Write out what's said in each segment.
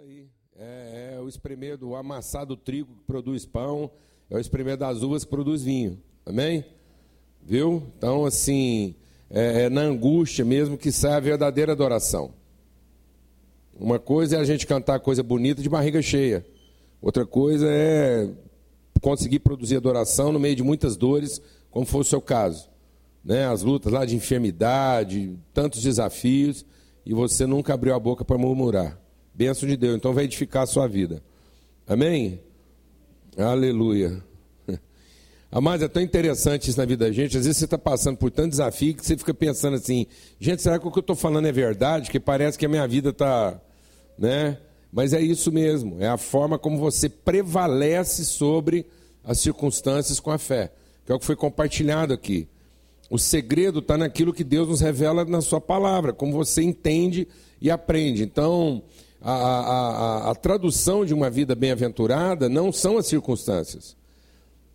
aí. É, é o espremer do amassado trigo que produz pão, é o espremer das uvas que produz vinho. Amém? Viu? Então, assim, é, é na angústia mesmo que sai a verdadeira adoração. Uma coisa é a gente cantar coisa bonita de barriga cheia. Outra coisa é conseguir produzir adoração no meio de muitas dores, como foi o seu caso. Né? As lutas lá de enfermidade, tantos desafios, e você nunca abriu a boca para murmurar. Benção de Deus, então vai edificar a sua vida. Amém? Aleluia. Mas é tão interessante isso na vida da gente. Às vezes você está passando por tanto desafio que você fica pensando assim: gente, será que o que eu estou falando é verdade? Que parece que a minha vida está. Né? Mas é isso mesmo. É a forma como você prevalece sobre as circunstâncias com a fé. Que é o que foi compartilhado aqui. O segredo está naquilo que Deus nos revela na Sua palavra, como você entende e aprende. Então, a, a, a, tradução de uma vida bem-aventurada não são as circunstâncias.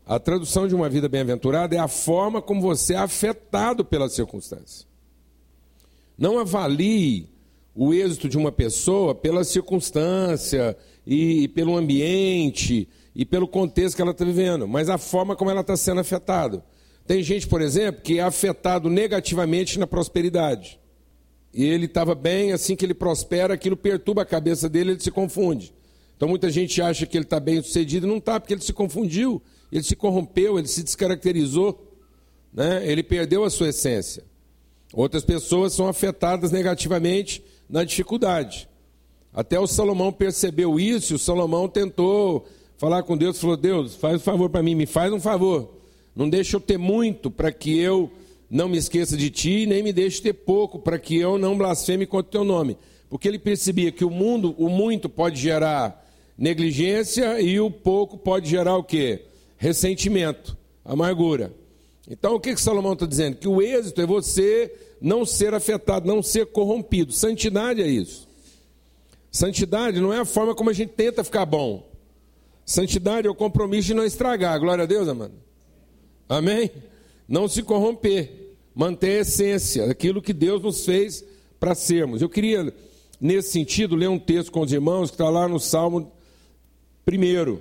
A tradução de uma vida bem-aventurada é a forma como você é afetado pelas circunstâncias. Não avalie o êxito de uma pessoa pela circunstância e, e pelo ambiente e pelo contexto que ela está vivendo, mas a forma como ela está sendo afetada. Tem gente, por exemplo, que é afetado negativamente na prosperidade e ele estava bem, assim que ele prospera, aquilo perturba a cabeça dele, ele se confunde. Então muita gente acha que ele está bem sucedido, não está, porque ele se confundiu, ele se corrompeu, ele se descaracterizou, né? ele perdeu a sua essência. Outras pessoas são afetadas negativamente na dificuldade. Até o Salomão percebeu isso, e o Salomão tentou falar com Deus, falou: Deus, faz um favor para mim, me faz um favor. Não deixa eu ter muito para que eu não me esqueça de ti, nem me deixe ter pouco, para que eu não blasfeme contra o teu nome. Porque ele percebia que o mundo, o muito pode gerar negligência e o pouco pode gerar o quê? Ressentimento, amargura. Então o que, que Salomão está dizendo? Que o êxito é você não ser afetado, não ser corrompido. Santidade é isso. Santidade não é a forma como a gente tenta ficar bom. Santidade é o compromisso de não estragar. Glória a Deus, amado. Amém? Não se corromper manter a essência, aquilo que Deus nos fez para sermos. Eu queria, nesse sentido, ler um texto com os irmãos que está lá no Salmo 1.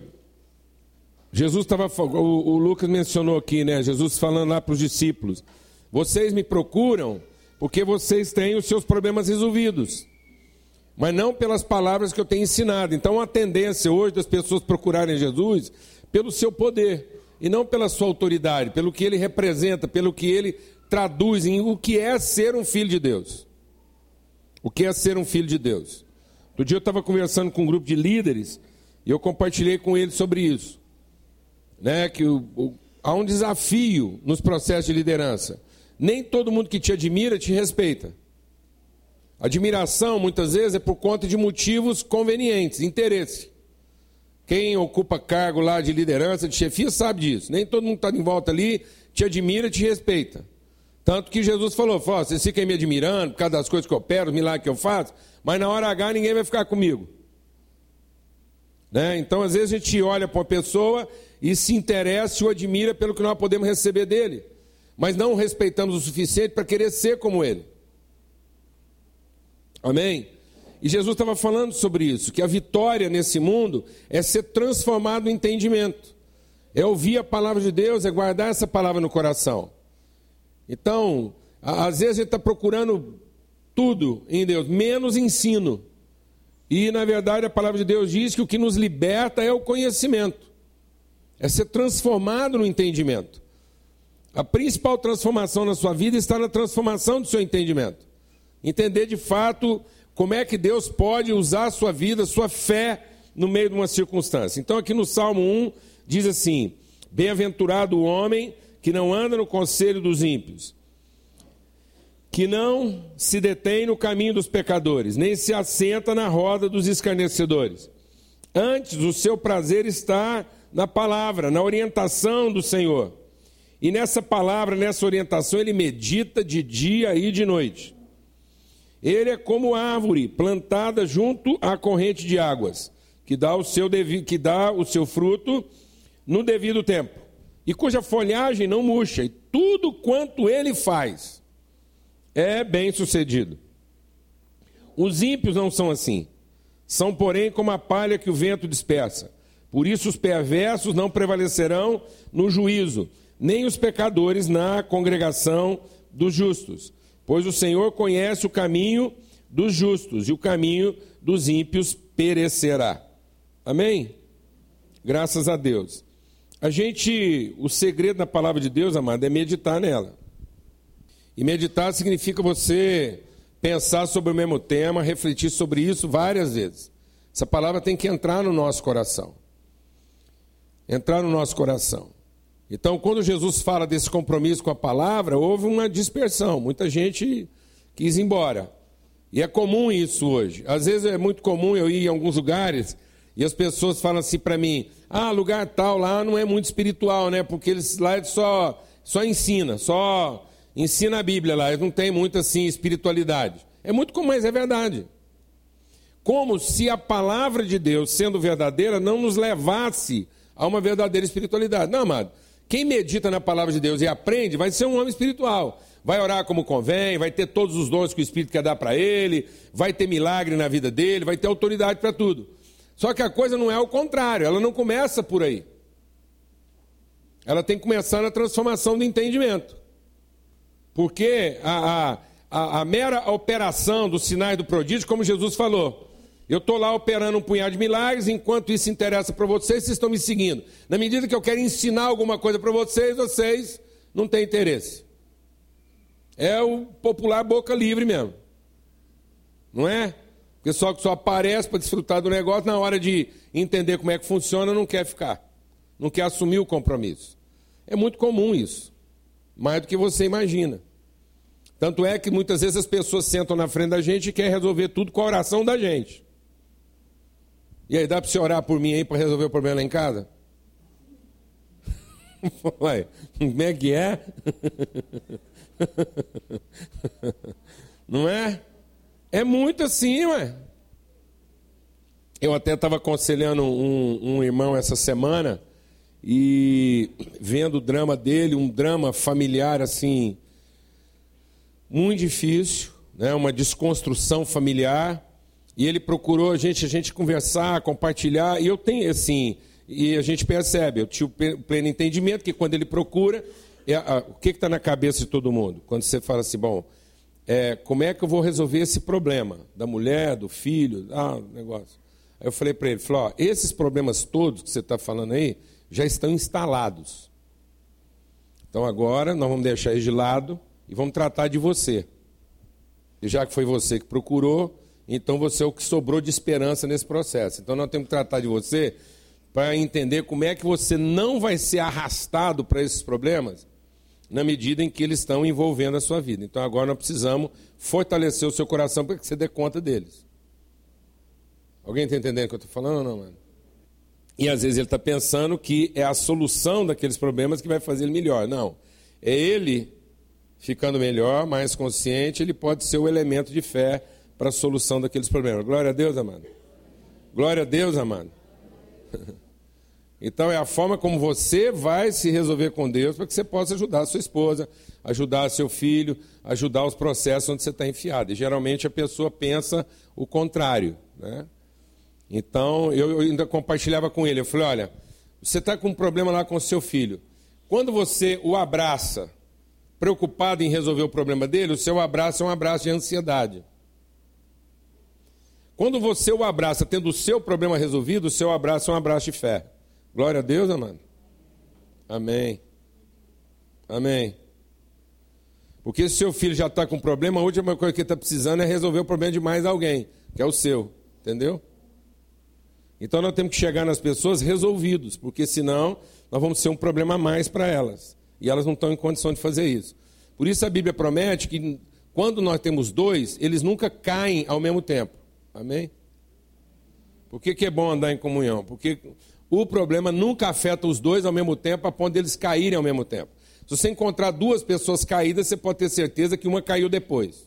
Jesus estava, o, o Lucas mencionou aqui, né? Jesus falando lá para os discípulos: Vocês me procuram porque vocês têm os seus problemas resolvidos, mas não pelas palavras que eu tenho ensinado. Então, a tendência hoje das pessoas procurarem Jesus pelo seu poder e não pela sua autoridade, pelo que ele representa, pelo que ele traduzem o que é ser um filho de Deus. O que é ser um filho de Deus. Outro dia eu estava conversando com um grupo de líderes e eu compartilhei com eles sobre isso. Né, que o, o, há um desafio nos processos de liderança. Nem todo mundo que te admira te respeita. Admiração, muitas vezes, é por conta de motivos convenientes, interesse. Quem ocupa cargo lá de liderança, de chefia, sabe disso. Nem todo mundo está em volta ali, te admira, te respeita. Tanto que Jesus falou: vocês ficam me admirando por causa das coisas que eu opero, os milagres que eu faço, mas na hora H ninguém vai ficar comigo. Né? Então, às vezes, a gente olha para uma pessoa e se interessa ou admira pelo que nós podemos receber dele, mas não respeitamos o suficiente para querer ser como ele. Amém? E Jesus estava falando sobre isso, que a vitória nesse mundo é ser transformado no entendimento, é ouvir a palavra de Deus, é guardar essa palavra no coração. Então, às vezes a gente está procurando tudo em Deus, menos ensino. E, na verdade, a palavra de Deus diz que o que nos liberta é o conhecimento, é ser transformado no entendimento. A principal transformação na sua vida está na transformação do seu entendimento. Entender de fato como é que Deus pode usar a sua vida, a sua fé, no meio de uma circunstância. Então, aqui no Salmo 1, diz assim: Bem-aventurado o homem que não anda no conselho dos ímpios, que não se detém no caminho dos pecadores, nem se assenta na roda dos escarnecedores. Antes, o seu prazer está na palavra, na orientação do Senhor. E nessa palavra, nessa orientação, ele medita de dia e de noite. Ele é como árvore plantada junto à corrente de águas, que dá o seu, que dá o seu fruto no devido tempo e cuja folhagem não murcha, e tudo quanto ele faz é bem sucedido. Os ímpios não são assim. São, porém, como a palha que o vento dispersa. Por isso os perversos não prevalecerão no juízo, nem os pecadores na congregação dos justos. Pois o Senhor conhece o caminho dos justos e o caminho dos ímpios perecerá. Amém? Graças a Deus. A gente, o segredo da palavra de Deus, amado, é meditar nela. E meditar significa você pensar sobre o mesmo tema, refletir sobre isso várias vezes. Essa palavra tem que entrar no nosso coração. Entrar no nosso coração. Então, quando Jesus fala desse compromisso com a palavra, houve uma dispersão. Muita gente quis ir embora. E é comum isso hoje. Às vezes é muito comum eu ir em alguns lugares e as pessoas falam assim para mim: ah, lugar tal lá não é muito espiritual, né? Porque eles lá só, só ensina, só ensina a Bíblia lá, eles não tem muito assim espiritualidade. É muito comum, mas é verdade. Como se a palavra de Deus, sendo verdadeira, não nos levasse a uma verdadeira espiritualidade. Não, amado. Quem medita na palavra de Deus e aprende, vai ser um homem espiritual. Vai orar como convém, vai ter todos os dons que o Espírito quer dar para ele, vai ter milagre na vida dele, vai ter autoridade para tudo. Só que a coisa não é o contrário, ela não começa por aí. Ela tem que começar na transformação do entendimento. Porque a, a, a, mera operação dos sinais do prodígio, como Jesus falou, eu estou lá operando um punhado de milagres, enquanto isso interessa para vocês, vocês estão me seguindo. Na medida que eu quero ensinar alguma coisa para vocês, vocês não têm interesse. É o popular boca livre mesmo. Não é? Só que só aparece para desfrutar do negócio, na hora de entender como é que funciona, não quer ficar. Não quer assumir o compromisso. É muito comum isso mais do que você imagina. Tanto é que muitas vezes as pessoas sentam na frente da gente e querem resolver tudo com a oração da gente. E aí, dá para você orar por mim aí para resolver o problema lá em casa? Ué, como é que é? Não é? É muito assim, ué. Eu até estava aconselhando um, um irmão essa semana e vendo o drama dele, um drama familiar assim, muito difícil, né? uma desconstrução familiar. E ele procurou a gente, a gente conversar, compartilhar. E eu tenho assim, e a gente percebe, eu tinha o pleno entendimento que quando ele procura, é, a, o que está na cabeça de todo mundo? Quando você fala assim, bom, é, como é que eu vou resolver esse problema da mulher, do filho, ah, negócio. Aí eu falei para ele, falou, esses problemas todos que você está falando aí, já estão instalados. Então agora nós vamos deixar eles de lado e vamos tratar de você. E já que foi você que procurou, então você é o que sobrou de esperança nesse processo. Então nós temos que tratar de você para entender como é que você não vai ser arrastado para esses problemas na medida em que eles estão envolvendo a sua vida. Então agora nós precisamos fortalecer o seu coração para que você dê conta deles. Alguém está entendendo o que eu estou falando ou não, mano? E às vezes ele está pensando que é a solução daqueles problemas que vai fazer ele melhor. Não. É ele ficando melhor, mais consciente, ele pode ser o elemento de fé para a solução daqueles problemas. Glória a Deus, amado. Glória a Deus, amado. Então é a forma como você vai se resolver com Deus para que você possa ajudar a sua esposa, ajudar seu filho, ajudar os processos onde você está enfiado. E geralmente a pessoa pensa o contrário. Né? Então, eu ainda compartilhava com ele. Eu falei: olha, você está com um problema lá com o seu filho. Quando você o abraça, preocupado em resolver o problema dele, o seu abraço é um abraço de ansiedade. Quando você o abraça tendo o seu problema resolvido, o seu abraço é um abraço de fé. Glória a Deus, amado. Amém. Amém. Porque se seu filho já está com problema, a última coisa que ele está precisando é resolver o problema de mais alguém, que é o seu. Entendeu? Então nós temos que chegar nas pessoas resolvidos, porque senão nós vamos ser um problema a mais para elas. E elas não estão em condição de fazer isso. Por isso a Bíblia promete que quando nós temos dois, eles nunca caem ao mesmo tempo. Amém? Por que, que é bom andar em comunhão? Porque o problema nunca afeta os dois ao mesmo tempo, a ponto deles caírem ao mesmo tempo. Se você encontrar duas pessoas caídas, você pode ter certeza que uma caiu depois.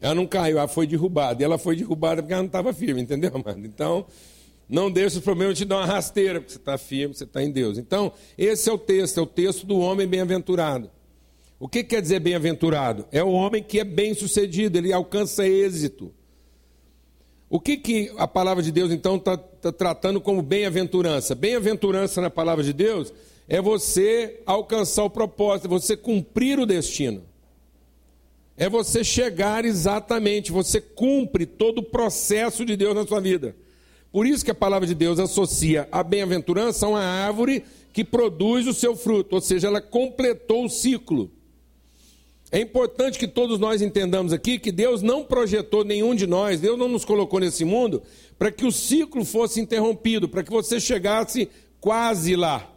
Ela não caiu, ela foi derrubada. E ela foi derrubada porque ela não estava firme, entendeu, amado? Então, não deixe os problemas te dar uma rasteira, porque você está firme, você está em Deus. Então, esse é o texto, é o texto do homem bem-aventurado. O que quer dizer bem-aventurado? É o homem que é bem-sucedido, ele alcança êxito. O que, que a palavra de Deus então está tá tratando como bem-aventurança? Bem-aventurança na palavra de Deus é você alcançar o propósito, você cumprir o destino. É você chegar exatamente, você cumpre todo o processo de Deus na sua vida. Por isso que a palavra de Deus associa a bem-aventurança a uma árvore que produz o seu fruto, ou seja, ela completou o ciclo. É importante que todos nós entendamos aqui que Deus não projetou nenhum de nós, Deus não nos colocou nesse mundo para que o ciclo fosse interrompido, para que você chegasse quase lá.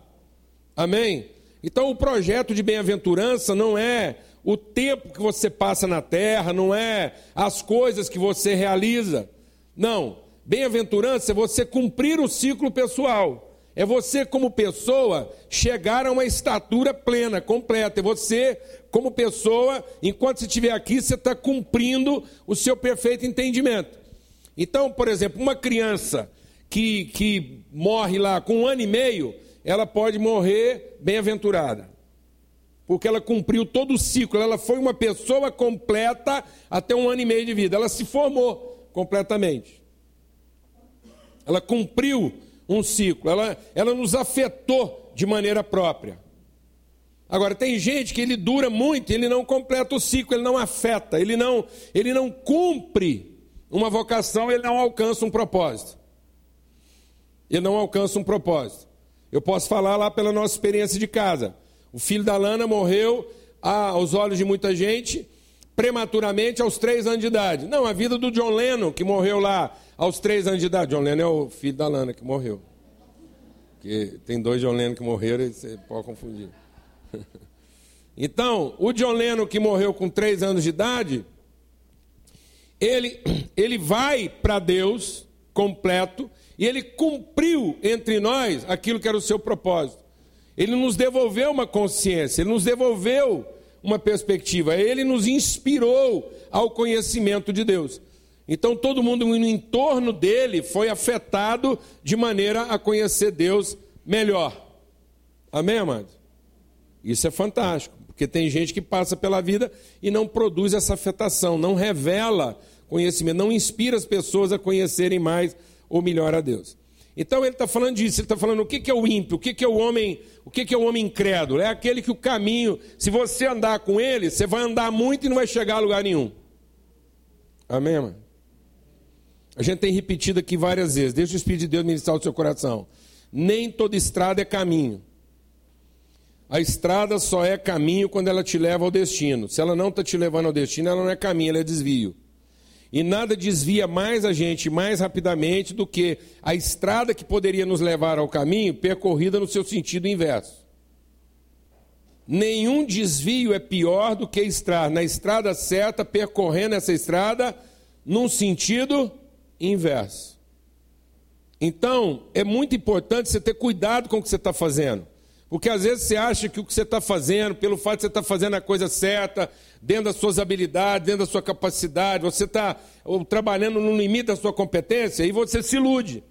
Amém? Então o projeto de bem-aventurança não é o tempo que você passa na terra, não é as coisas que você realiza. Não. Bem-aventurança é você cumprir o ciclo pessoal. É você, como pessoa, chegar a uma estatura plena, completa. É você, como pessoa, enquanto você estiver aqui, você está cumprindo o seu perfeito entendimento. Então, por exemplo, uma criança que, que morre lá com um ano e meio, ela pode morrer bem-aventurada. Porque ela cumpriu todo o ciclo, ela foi uma pessoa completa até um ano e meio de vida. Ela se formou completamente. Ela cumpriu um ciclo, ela, ela nos afetou de maneira própria. Agora, tem gente que ele dura muito, ele não completa o ciclo, ele não afeta, ele não, ele não cumpre uma vocação, ele não alcança um propósito. Ele não alcança um propósito. Eu posso falar lá pela nossa experiência de casa. O filho da Lana morreu aos olhos de muita gente, prematuramente aos três anos de idade. Não, a vida do John Lennon, que morreu lá aos três anos de idade. John Lennon é o filho da Lana que morreu. Porque tem dois John Lennon que morreram e você pode confundir. Então, o John Lennon que morreu com três anos de idade, ele, ele vai para Deus completo e ele cumpriu entre nós aquilo que era o seu propósito. Ele nos devolveu uma consciência, ele nos devolveu uma perspectiva, ele nos inspirou ao conhecimento de Deus. Então todo mundo no entorno dele foi afetado de maneira a conhecer Deus melhor. Amém, amados? Isso é fantástico, porque tem gente que passa pela vida e não produz essa afetação, não revela conhecimento, não inspira as pessoas a conhecerem mais ou melhor a Deus. Então ele está falando disso, ele está falando o que, que é o ímpio, o que, que é o homem, o que, que é o homem incrédulo? É aquele que o caminho, se você andar com ele, você vai andar muito e não vai chegar a lugar nenhum. Amém, mano? A gente tem repetido aqui várias vezes. Deixa o Espírito de Deus ministrar o seu coração. Nem toda estrada é caminho. A estrada só é caminho quando ela te leva ao destino. Se ela não está te levando ao destino, ela não é caminho, ela é desvio. E nada desvia mais a gente mais rapidamente do que a estrada que poderia nos levar ao caminho percorrida no seu sentido inverso. Nenhum desvio é pior do que estar na estrada certa, percorrendo essa estrada num sentido inverso. Então, é muito importante você ter cuidado com o que você está fazendo. Porque às vezes você acha que o que você está fazendo, pelo fato de você estar tá fazendo a coisa certa, dentro das suas habilidades, dentro da sua capacidade, você está trabalhando no limite da sua competência, e você se ilude.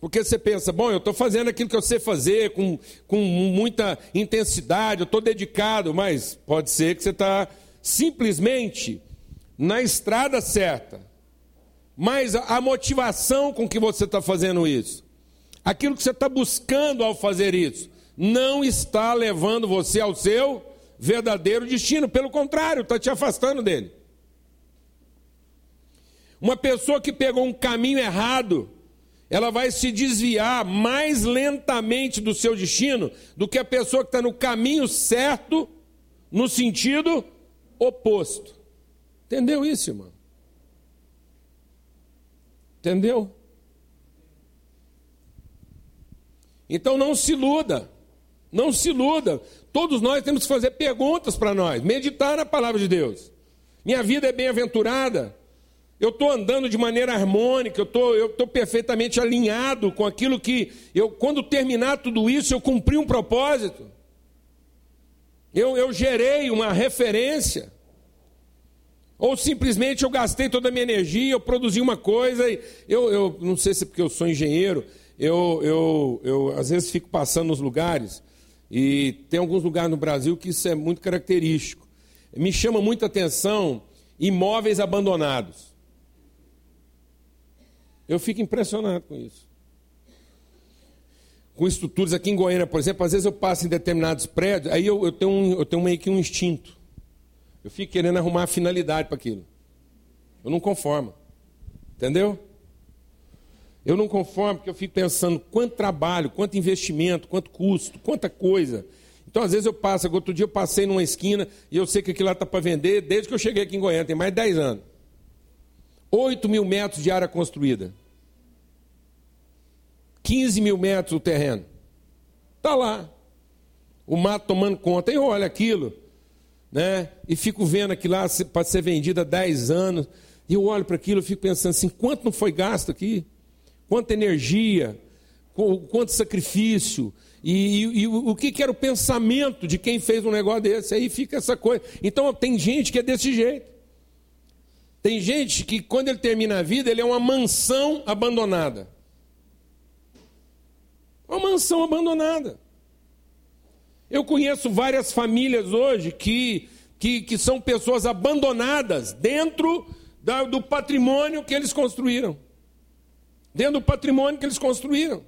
Porque você pensa, bom, eu estou fazendo aquilo que eu sei fazer com, com muita intensidade, eu estou dedicado, mas pode ser que você está simplesmente na estrada certa, mas a motivação com que você está fazendo isso, aquilo que você está buscando ao fazer isso, não está levando você ao seu verdadeiro destino, pelo contrário, está te afastando dele. Uma pessoa que pegou um caminho errado, ela vai se desviar mais lentamente do seu destino do que a pessoa que está no caminho certo, no sentido oposto. Entendeu isso, irmão? Entendeu? Então não se iluda. Não se iluda. Todos nós temos que fazer perguntas para nós, meditar na palavra de Deus. Minha vida é bem-aventurada. Eu estou andando de maneira harmônica, eu tô, estou perfeitamente alinhado com aquilo que eu, quando terminar tudo isso, eu cumpri um propósito. Eu, eu gerei uma referência. Ou simplesmente eu gastei toda a minha energia, eu produzi uma coisa, e eu, eu não sei se é porque eu sou engenheiro, eu, eu, eu às vezes fico passando nos lugares, e tem alguns lugares no Brasil que isso é muito característico. Me chama muita atenção imóveis abandonados. Eu fico impressionado com isso. Com estruturas aqui em Goiânia, por exemplo, às vezes eu passo em determinados prédios, aí eu, eu, tenho, um, eu tenho meio que um instinto. Eu fico querendo arrumar a finalidade para aquilo. Eu não conformo. Entendeu? Eu não conformo porque eu fico pensando quanto trabalho, quanto investimento, quanto custo, quanta coisa. Então, às vezes eu passo, outro dia eu passei numa esquina e eu sei que aquilo lá está para vender desde que eu cheguei aqui em Goiânia, tem mais de 10 anos. 8 mil metros de área construída. 15 mil metros o terreno. Está lá. O mato tomando conta. E eu olho aquilo, né? E fico vendo aquilo lá para ser vendido há 10 anos. E eu olho para aquilo e fico pensando assim: quanto não foi gasto aqui? Quanta energia, quanto sacrifício. E, e, e o que, que era o pensamento de quem fez um negócio desse? Aí fica essa coisa. Então tem gente que é desse jeito. Tem gente que, quando ele termina a vida, ele é uma mansão abandonada. Uma mansão abandonada. Eu conheço várias famílias hoje que, que, que são pessoas abandonadas dentro da, do patrimônio que eles construíram. Dentro do patrimônio que eles construíram.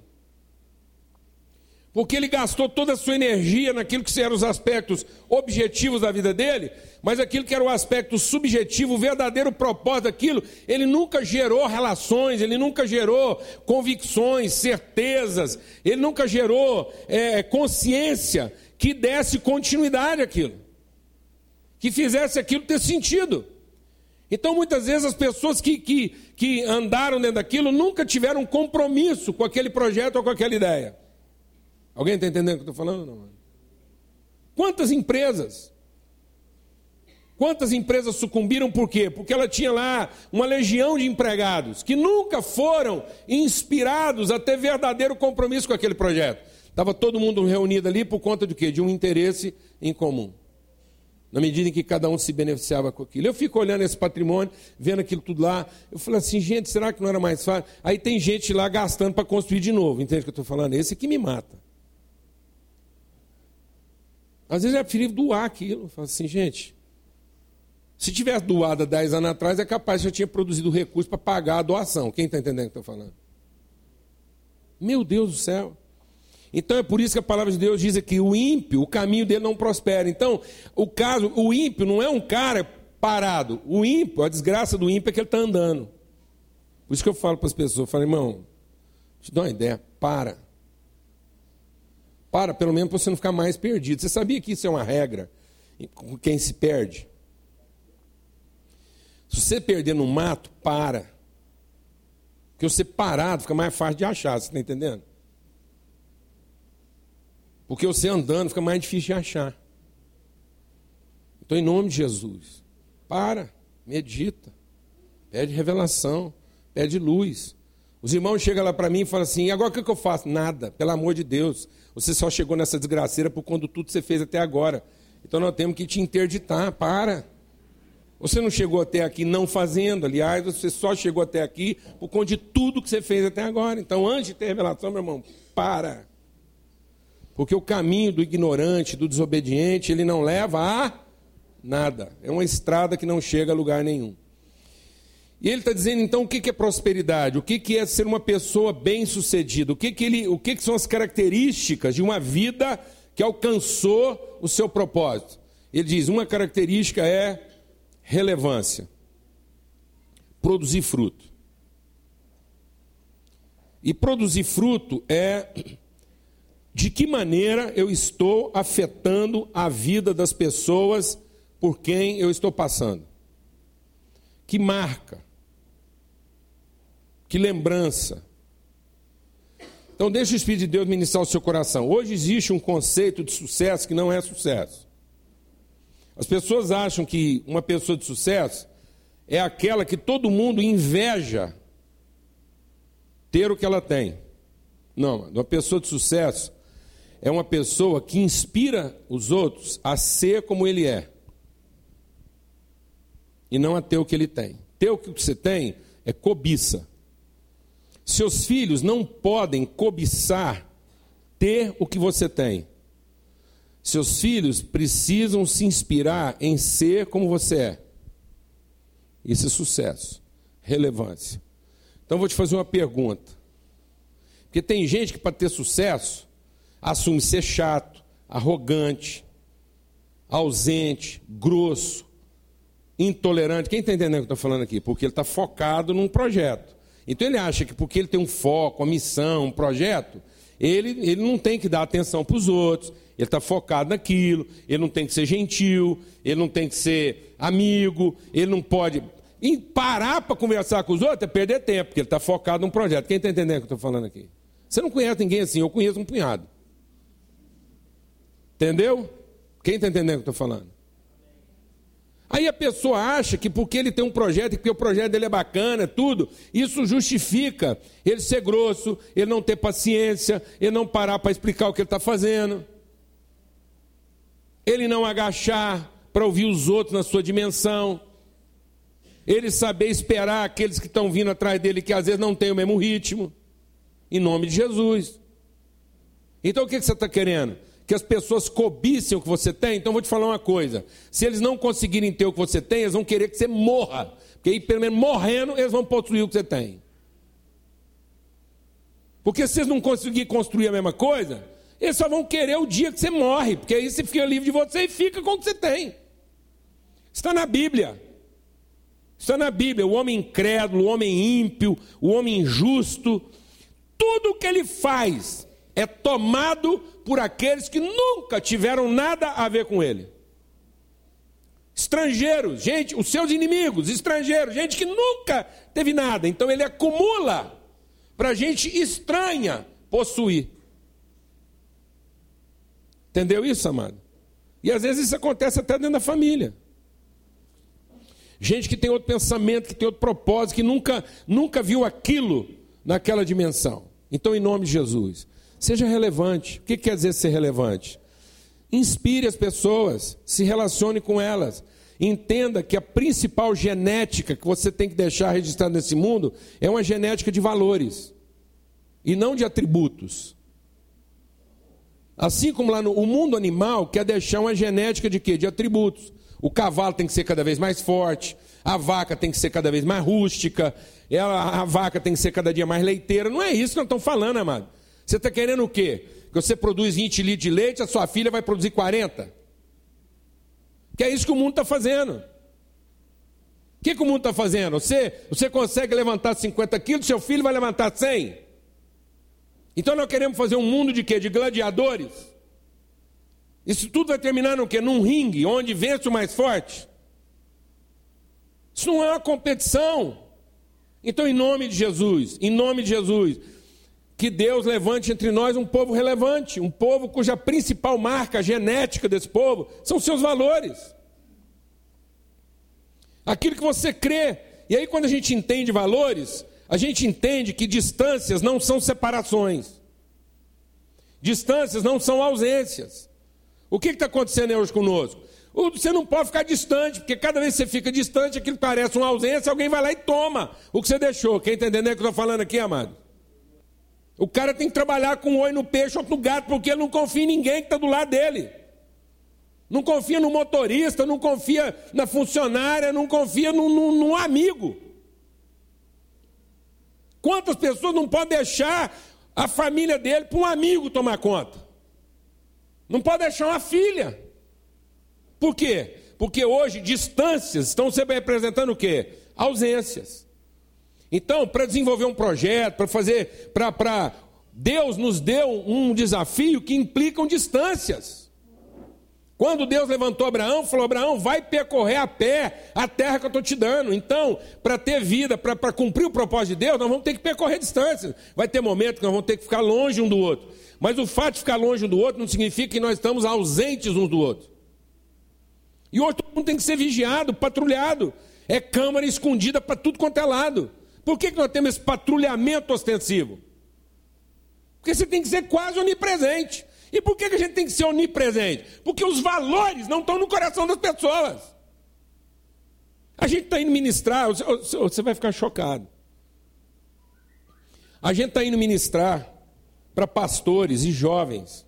Porque ele gastou toda a sua energia naquilo que eram os aspectos objetivos da vida dele, mas aquilo que era o aspecto subjetivo, o verdadeiro propósito daquilo, ele nunca gerou relações, ele nunca gerou convicções, certezas, ele nunca gerou é, consciência que desse continuidade àquilo, que fizesse aquilo ter sentido. Então, muitas vezes, as pessoas que, que, que andaram dentro daquilo nunca tiveram compromisso com aquele projeto ou com aquela ideia. Alguém está entendendo o que eu estou falando? Quantas empresas? Quantas empresas sucumbiram por quê? Porque ela tinha lá uma legião de empregados que nunca foram inspirados a ter verdadeiro compromisso com aquele projeto. Estava todo mundo reunido ali por conta de quê? De um interesse em comum. Na medida em que cada um se beneficiava com aquilo. Eu fico olhando esse patrimônio, vendo aquilo tudo lá. Eu falo assim, gente, será que não era mais fácil? Aí tem gente lá gastando para construir de novo. Entende o que eu estou falando? Esse que me mata. Às vezes é preferível doar aquilo. Fala assim, gente, se tivesse doado há 10 anos atrás, é capaz que eu tinha produzido recurso para pagar a doação. Quem está entendendo o que eu estou falando? Meu Deus do céu. Então é por isso que a palavra de Deus diz que o ímpio, o caminho dele não prospera. Então, o caso, o ímpio não é um cara parado. O ímpio, a desgraça do ímpio é que ele está andando. Por isso que eu falo para as pessoas, eu falo, irmão, te dou uma ideia, para. Para, pelo menos para você não ficar mais perdido. Você sabia que isso é uma regra com quem se perde? Se você perder no mato, para. Porque você parado fica mais fácil de achar, você está entendendo? Porque você andando fica mais difícil de achar. Então, em nome de Jesus, para, medita, pede revelação, pede luz. Os irmãos chegam lá para mim e falam assim: e agora o que eu faço? Nada, pelo amor de Deus. Você só chegou nessa desgraceira por quando tudo você fez até agora. Então nós temos que te interditar. Para. Você não chegou até aqui não fazendo, aliás, você só chegou até aqui por conta de tudo que você fez até agora. Então, antes de ter revelação, meu irmão, para. Porque o caminho do ignorante, do desobediente, ele não leva a nada. É uma estrada que não chega a lugar nenhum. E ele está dizendo então o que é prosperidade, o que é ser uma pessoa bem-sucedida, o, que, que, ele, o que, que são as características de uma vida que alcançou o seu propósito. Ele diz: uma característica é relevância, produzir fruto. E produzir fruto é de que maneira eu estou afetando a vida das pessoas por quem eu estou passando. Que marca, que lembrança. Então, deixe o Espírito de Deus ministrar o seu coração. Hoje existe um conceito de sucesso que não é sucesso. As pessoas acham que uma pessoa de sucesso é aquela que todo mundo inveja ter o que ela tem. Não, uma pessoa de sucesso é uma pessoa que inspira os outros a ser como ele é e não a ter o que ele tem. Ter o que você tem é cobiça. Seus filhos não podem cobiçar ter o que você tem. Seus filhos precisam se inspirar em ser como você é. Isso é sucesso, relevância. Então vou te fazer uma pergunta. Porque tem gente que para ter sucesso assume ser chato, arrogante, ausente, grosso, intolerante. Quem está entendendo o que eu estou falando aqui? Porque ele está focado num projeto. Então ele acha que porque ele tem um foco, uma missão, um projeto, ele, ele não tem que dar atenção para os outros, ele está focado naquilo, ele não tem que ser gentil, ele não tem que ser amigo, ele não pode. E parar para conversar com os outros é perder tempo, porque ele está focado num projeto. Quem está entendendo o que eu estou falando aqui? Você não conhece ninguém assim, eu conheço um punhado. Entendeu? Quem está entendendo o que eu estou falando? Aí a pessoa acha que porque ele tem um projeto, e que o projeto dele é bacana, tudo, isso justifica ele ser grosso, ele não ter paciência, ele não parar para explicar o que ele está fazendo, ele não agachar para ouvir os outros na sua dimensão, ele saber esperar aqueles que estão vindo atrás dele, que às vezes não tem o mesmo ritmo, em nome de Jesus. Então o que você está querendo? Que as pessoas cobicem o que você tem, então vou te falar uma coisa: se eles não conseguirem ter o que você tem, eles vão querer que você morra, porque aí, pelo menos morrendo, eles vão possuir o que você tem. Porque se eles não conseguirem construir a mesma coisa, eles só vão querer o dia que você morre, porque aí você fica livre de você e fica com o que você tem. Está na Bíblia. Está na Bíblia. O homem incrédulo, o homem ímpio, o homem injusto, tudo o que ele faz é tomado por aqueles que nunca tiveram nada a ver com ele. Estrangeiros, gente, os seus inimigos, estrangeiros, gente que nunca teve nada. Então ele acumula para gente estranha possuir. Entendeu isso, amado? E às vezes isso acontece até dentro da família. Gente que tem outro pensamento, que tem outro propósito, que nunca, nunca viu aquilo naquela dimensão. Então, em nome de Jesus, Seja relevante. O que quer dizer ser relevante? Inspire as pessoas, se relacione com elas. Entenda que a principal genética que você tem que deixar registrada nesse mundo é uma genética de valores e não de atributos. Assim como lá no o mundo animal quer deixar uma genética de quê? De atributos. O cavalo tem que ser cada vez mais forte, a vaca tem que ser cada vez mais rústica, ela, a vaca tem que ser cada dia mais leiteira. Não é isso que nós estamos falando, amado. Você está querendo o quê? Que você produz 20 litros de leite, a sua filha vai produzir 40? Que é isso que o mundo está fazendo. O que, que o mundo está fazendo? Você, você consegue levantar 50 quilos, seu filho vai levantar 100? Então nós queremos fazer um mundo de quê? De gladiadores? Isso tudo vai terminar no quê? Num ringue, onde vence o mais forte? Isso não é uma competição. Então, em nome de Jesus, em nome de Jesus, que Deus levante entre nós um povo relevante, um povo cuja principal marca genética desse povo são seus valores. Aquilo que você crê. E aí, quando a gente entende valores, a gente entende que distâncias não são separações, distâncias não são ausências. O que está acontecendo hoje conosco? Você não pode ficar distante, porque cada vez que você fica distante, aquilo parece uma ausência, alguém vai lá e toma o que você deixou. Quem está entendendo o que eu estou falando aqui, amado? O cara tem que trabalhar com um oi no peixe, outro no gato, porque ele não confia em ninguém que está do lado dele. Não confia no motorista, não confia na funcionária, não confia no, no, no amigo. Quantas pessoas não podem deixar a família dele para um amigo tomar conta? Não pode deixar uma filha. Por quê? Porque hoje distâncias estão sempre representando o quê? Ausências. Então, para desenvolver um projeto, para fazer, para Deus nos deu um desafio que implicam distâncias. Quando Deus levantou Abraão, falou: Abraão, vai percorrer a pé a terra que eu estou te dando. Então, para ter vida, para cumprir o propósito de Deus, nós vamos ter que percorrer distâncias. Vai ter momentos que nós vamos ter que ficar longe um do outro. Mas o fato de ficar longe um do outro não significa que nós estamos ausentes uns do outro. E hoje todo mundo tem que ser vigiado, patrulhado. É câmara escondida para tudo quanto é lado. Por que, que nós temos esse patrulhamento ostensivo? Porque você tem que ser quase onipresente. E por que, que a gente tem que ser onipresente? Porque os valores não estão no coração das pessoas. A gente está indo ministrar, você vai ficar chocado. A gente está indo ministrar para pastores e jovens.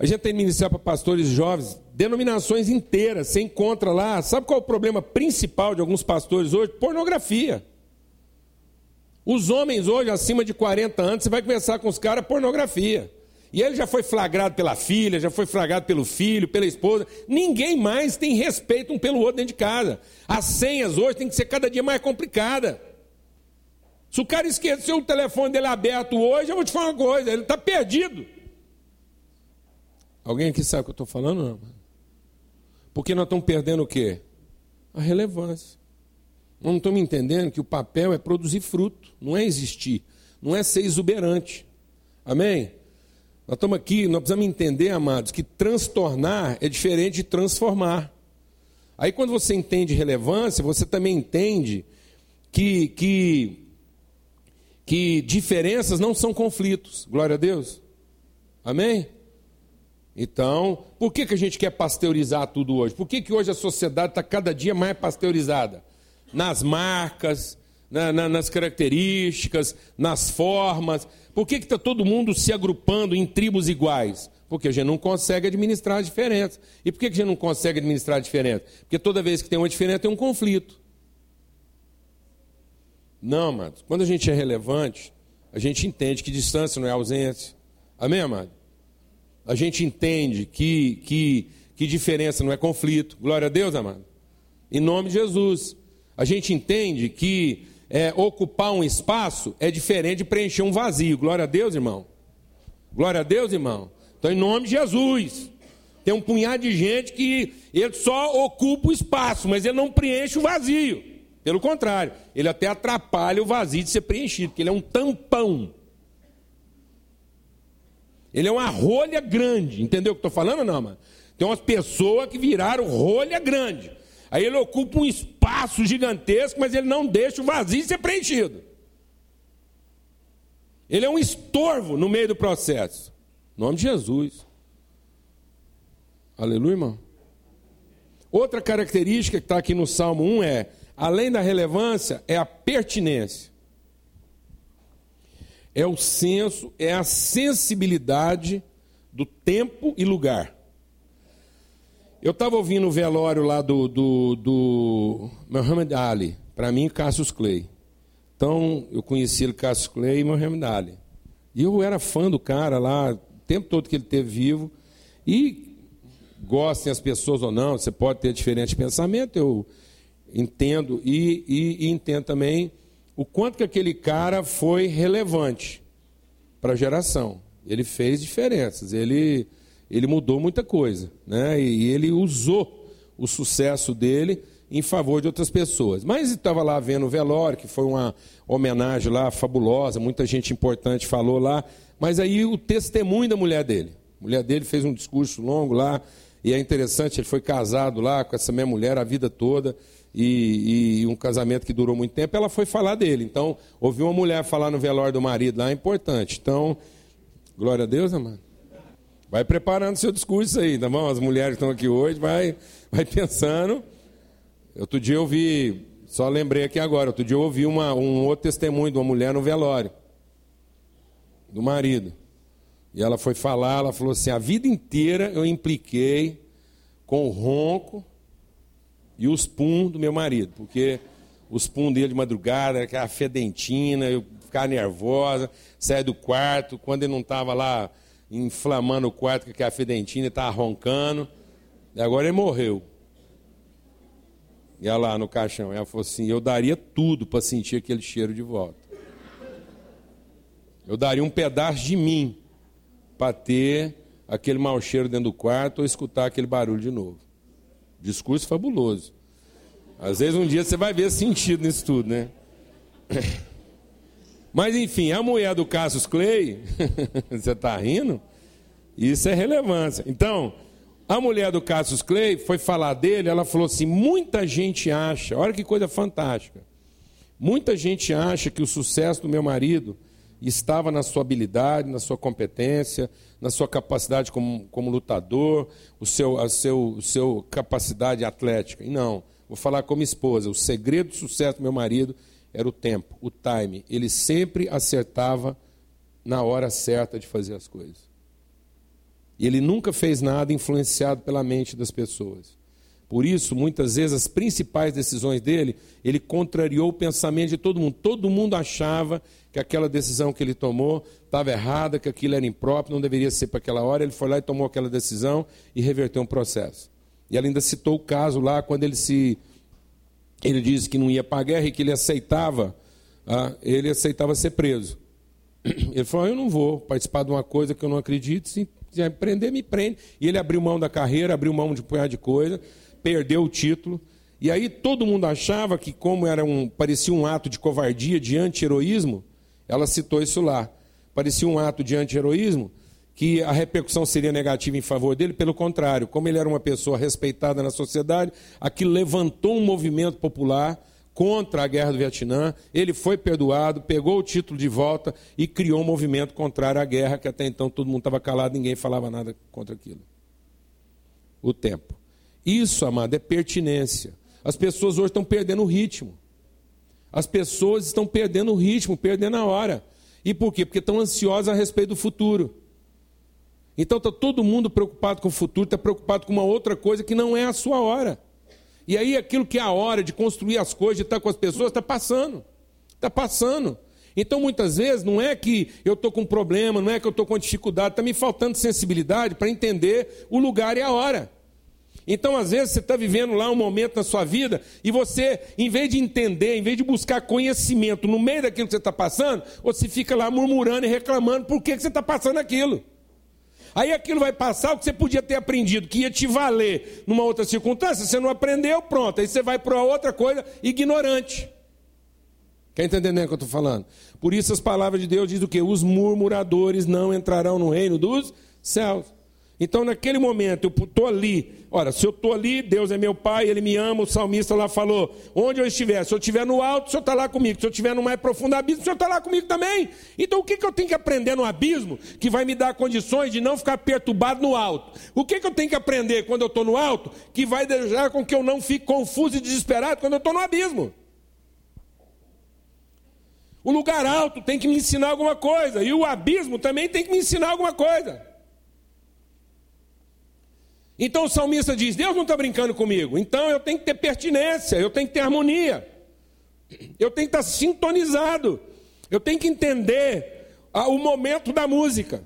A gente tem que ministrar para pastores jovens denominações inteiras. Você encontra lá. Sabe qual é o problema principal de alguns pastores hoje? Pornografia. Os homens hoje, acima de 40 anos, você vai conversar com os caras pornografia. E ele já foi flagrado pela filha, já foi flagrado pelo filho, pela esposa. Ninguém mais tem respeito um pelo outro dentro de casa. As senhas hoje têm que ser cada dia mais complicadas. Se o cara esqueceu o telefone dele aberto hoje, eu vou te falar uma coisa, ele está perdido. Alguém aqui sabe o que eu estou falando? Não. Porque nós estamos perdendo o quê? A relevância. Nós não estamos entendendo que o papel é produzir fruto, não é existir, não é ser exuberante. Amém? Nós estamos aqui, nós precisamos entender, amados, que transtornar é diferente de transformar. Aí quando você entende relevância, você também entende que, que, que diferenças não são conflitos. Glória a Deus. Amém? Então, por que, que a gente quer pasteurizar tudo hoje? Por que, que hoje a sociedade está cada dia mais pasteurizada? Nas marcas, na, na, nas características, nas formas. Por que está todo mundo se agrupando em tribos iguais? Porque a gente não consegue administrar a diferença. E por que a gente não consegue administrar a diferença? Porque toda vez que tem uma diferença, tem um conflito. Não, amados. Quando a gente é relevante, a gente entende que distância não é ausência. Amém, amado? A gente entende que, que, que diferença não é conflito. Glória a Deus, amado. Em nome de Jesus. A gente entende que é, ocupar um espaço é diferente de preencher um vazio. Glória a Deus, irmão. Glória a Deus, irmão. Então, em nome de Jesus. Tem um punhado de gente que ele só ocupa o espaço, mas ele não preenche o vazio. Pelo contrário, ele até atrapalha o vazio de ser preenchido, porque ele é um tampão. Ele é uma rolha grande. Entendeu o que estou falando, não, mano? Tem umas pessoas que viraram rolha grande. Aí ele ocupa um espaço gigantesco, mas ele não deixa o vazio ser preenchido. Ele é um estorvo no meio do processo. Em nome de Jesus. Aleluia, irmão. Outra característica que está aqui no Salmo 1 é, além da relevância, é a pertinência. É o senso, é a sensibilidade do tempo e lugar. Eu estava ouvindo o velório lá do, do, do Muhammad Ali, para mim, Cassius Clay. Então, eu conheci ele, Cassius Clay e Muhammad Ali. E eu era fã do cara lá, o tempo todo que ele teve vivo. E gostem as pessoas ou não, você pode ter diferente pensamento, eu entendo. E, e, e entendo também o quanto que aquele cara foi relevante para a geração. Ele fez diferenças, ele ele mudou muita coisa, né? E ele usou o sucesso dele em favor de outras pessoas. Mas estava lá vendo o velório, que foi uma homenagem lá fabulosa, muita gente importante falou lá, mas aí o testemunho da mulher dele. A mulher dele fez um discurso longo lá, e é interessante, ele foi casado lá com essa minha mulher a vida toda, e, e, um casamento que durou muito tempo, ela foi falar dele. Então, ouvir uma mulher falar no velório do marido lá é importante. Então, glória a Deus, amado. Vai preparando seu discurso aí, tá bom? As mulheres que estão aqui hoje, vai, vai pensando. Outro dia eu vi, só lembrei aqui agora, outro dia eu ouvi uma, um outro testemunho de uma mulher no velório, do marido. E ela foi falar, ela falou assim: a vida inteira eu impliquei com o ronco e os pum do meu marido, porque os pum dele de madrugada, aquela fedentina, eu ficava nervosa, saia do quarto, quando ele não estava lá inflamando o quarto que a fedentina estava roncando. E agora ele morreu. E ela lá no caixão. Ela falou assim: Eu daria tudo para sentir aquele cheiro de volta. Eu daria um pedaço de mim para ter aquele mau cheiro dentro do quarto ou escutar aquele barulho de novo. Discurso fabuloso. Às vezes um dia você vai ver sentido nisso tudo, né? Mas enfim, a mulher do Cassius Clay, você está rindo? Isso é relevância. Então, a mulher do Cassius Clay foi falar dele, ela falou assim: muita gente acha, olha que coisa fantástica. Muita gente acha que o sucesso do meu marido estava na sua habilidade, na sua competência, na sua capacidade como, como lutador, o seu, a seu, o seu capacidade atlética. E não, vou falar como esposa. O segredo do sucesso do meu marido era o tempo, o time. Ele sempre acertava na hora certa de fazer as coisas. E ele nunca fez nada influenciado pela mente das pessoas. Por isso, muitas vezes, as principais decisões dele, ele contrariou o pensamento de todo mundo. Todo mundo achava que aquela decisão que ele tomou estava errada, que aquilo era impróprio, não deveria ser para aquela hora. Ele foi lá e tomou aquela decisão e reverteu um processo. E ele ainda citou o caso lá quando ele se. Ele disse que não ia para a guerra e que ele aceitava, ah, ele aceitava ser preso. Ele falou: Eu não vou participar de uma coisa que eu não acredito, se prender, me prende. E ele abriu mão da carreira, abriu mão de um punhado de coisa perdeu o título. E aí todo mundo achava que, como era um, parecia um ato de covardia, de anti-heroísmo, ela citou isso lá. Parecia um ato de anti-heroísmo, que a repercussão seria negativa em favor dele, pelo contrário, como ele era uma pessoa respeitada na sociedade, aquilo levantou um movimento popular contra a guerra do Vietnã, ele foi perdoado, pegou o título de volta e criou um movimento contrário à guerra, que até então todo mundo estava calado, ninguém falava nada contra aquilo. O tempo. Isso, amado, é pertinência. As pessoas hoje estão perdendo o ritmo. As pessoas estão perdendo o ritmo, perdendo a hora. E por quê? Porque estão ansiosas a respeito do futuro. Então está todo mundo preocupado com o futuro, está preocupado com uma outra coisa que não é a sua hora. E aí aquilo que é a hora de construir as coisas, de estar com as pessoas, está passando. Está passando. Então, muitas vezes, não é que eu estou com problema, não é que eu estou com dificuldade, está me faltando sensibilidade para entender o lugar e a hora. Então, às vezes, você está vivendo lá um momento na sua vida e você, em vez de entender, em vez de buscar conhecimento no meio daquilo que você está passando, você fica lá murmurando e reclamando por que, que você está passando aquilo. Aí aquilo vai passar o que você podia ter aprendido, que ia te valer numa outra circunstância, você não aprendeu, pronto. Aí você vai para outra coisa ignorante. Quer entender o que eu estou falando? Por isso as palavras de Deus dizem o quê? Os murmuradores não entrarão no reino dos céus. Então, naquele momento, eu estou ali. Ora, se eu estou ali, Deus é meu Pai, Ele me ama. O salmista lá falou: onde eu estiver, se eu estiver no alto, o Senhor está lá comigo. Se eu estiver no mais profundo abismo, o Senhor está lá comigo também. Então, o que, que eu tenho que aprender no abismo que vai me dar condições de não ficar perturbado no alto? O que, que eu tenho que aprender quando eu estou no alto que vai deixar com que eu não fique confuso e desesperado quando eu estou no abismo? O lugar alto tem que me ensinar alguma coisa, e o abismo também tem que me ensinar alguma coisa. Então o salmista diz: Deus não está brincando comigo, então eu tenho que ter pertinência, eu tenho que ter harmonia, eu tenho que estar sintonizado, eu tenho que entender o momento da música,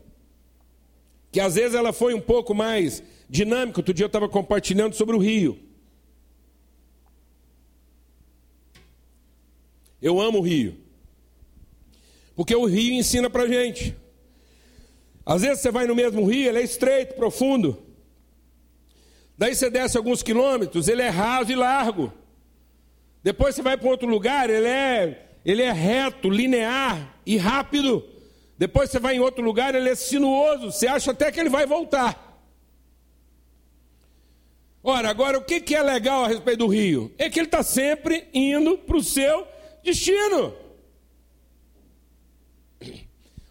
que às vezes ela foi um pouco mais dinâmica. Outro dia eu estava compartilhando sobre o rio. Eu amo o rio, porque o rio ensina para gente. Às vezes você vai no mesmo rio, ele é estreito, profundo. Daí você desce alguns quilômetros, ele é raso e largo. Depois você vai para outro lugar, ele é, ele é reto, linear e rápido. Depois você vai em outro lugar, ele é sinuoso, você acha até que ele vai voltar. Ora, agora o que é legal a respeito do rio? É que ele está sempre indo para o seu destino.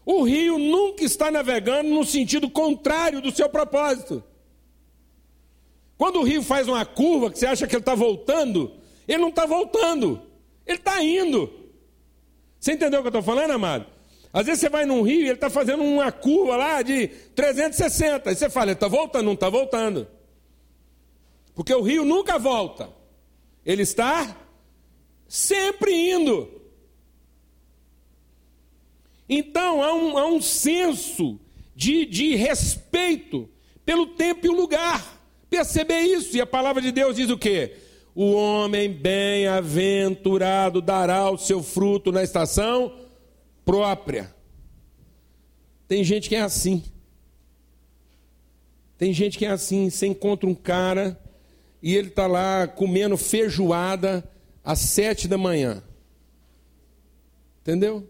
O rio nunca está navegando no sentido contrário do seu propósito. Quando o rio faz uma curva que você acha que ele está voltando, ele não está voltando, ele está indo. Você entendeu o que eu estou falando, amado? Às vezes você vai num rio e ele está fazendo uma curva lá de 360. Aí você fala, ele está voltando, não está voltando. Porque o rio nunca volta. Ele está sempre indo. Então há um, há um senso de, de respeito pelo tempo e o lugar perceber isso. E a palavra de Deus diz o quê? O homem bem-aventurado dará o seu fruto na estação própria. Tem gente que é assim. Tem gente que é assim. Você encontra um cara e ele está lá comendo feijoada às sete da manhã. Entendeu?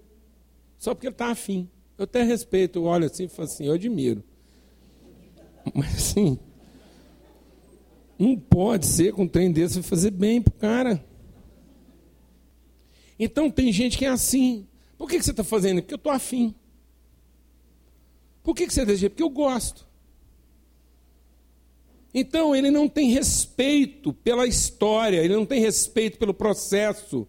Só porque ele está afim. Eu até respeito, eu olho assim e falo assim, eu admiro. Mas assim, não pode ser com um trem desse fazer bem pro cara. Então tem gente que é assim. Por que, que você está fazendo? Porque eu estou afim. Por que, que você deseja? Porque eu gosto. Então ele não tem respeito pela história, ele não tem respeito pelo processo,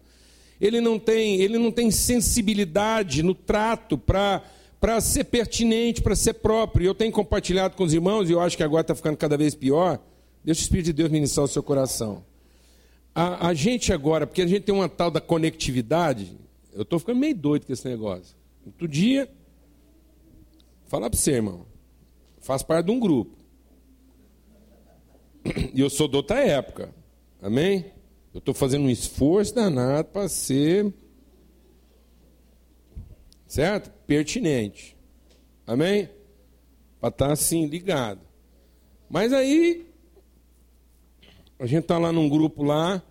ele não tem, ele não tem sensibilidade no trato para para ser pertinente, para ser próprio. Eu tenho compartilhado com os irmãos, e eu acho que agora está ficando cada vez pior Deixa o Espírito de Deus ministrar o seu coração. A, a gente agora, porque a gente tem uma tal da conectividade, eu estou ficando meio doido com esse negócio. Outro dia, falar para você, irmão, faz parte de um grupo. E eu sou de outra época. Amém? Eu estou fazendo um esforço danado para ser certo? Pertinente. Amém? Para estar tá assim, ligado. Mas aí, a gente está lá num grupo lá,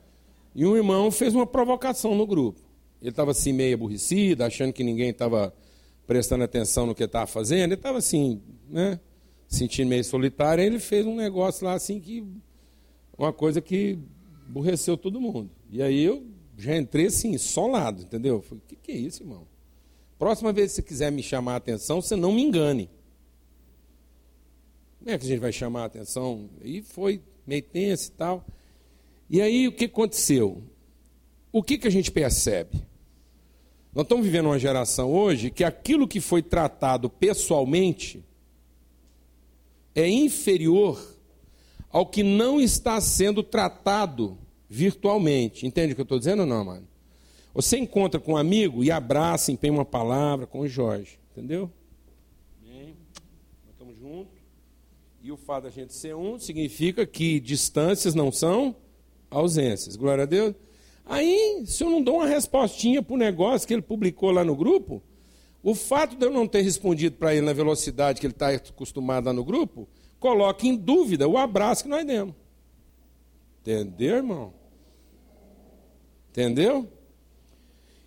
e um irmão fez uma provocação no grupo. Ele estava assim meio aborrecido, achando que ninguém estava prestando atenção no que estava fazendo. Ele estava assim, né? Sentindo meio solitário. Aí ele fez um negócio lá assim que. Uma coisa que aborreceu todo mundo. E aí eu já entrei assim, solado, entendeu? Falei, o que, que é isso, irmão? Próxima vez que você quiser me chamar a atenção, você não me engane. Como é que a gente vai chamar a atenção? E foi meio tenso e tal. E aí o que aconteceu? O que, que a gente percebe? Nós estamos vivendo uma geração hoje que aquilo que foi tratado pessoalmente é inferior ao que não está sendo tratado virtualmente. Entende o que eu estou dizendo ou não, mano? Você encontra com um amigo e abraça, empenha uma palavra com o Jorge. Entendeu? Bem, nós estamos juntos. E o fato da gente ser um significa que distâncias não são ausências. Glória a Deus. Aí, se eu não dou uma respostinha para o negócio que ele publicou lá no grupo, o fato de eu não ter respondido para ele na velocidade que ele está acostumado lá no grupo, coloca em dúvida o abraço que nós demos. Entendeu, irmão? Entendeu?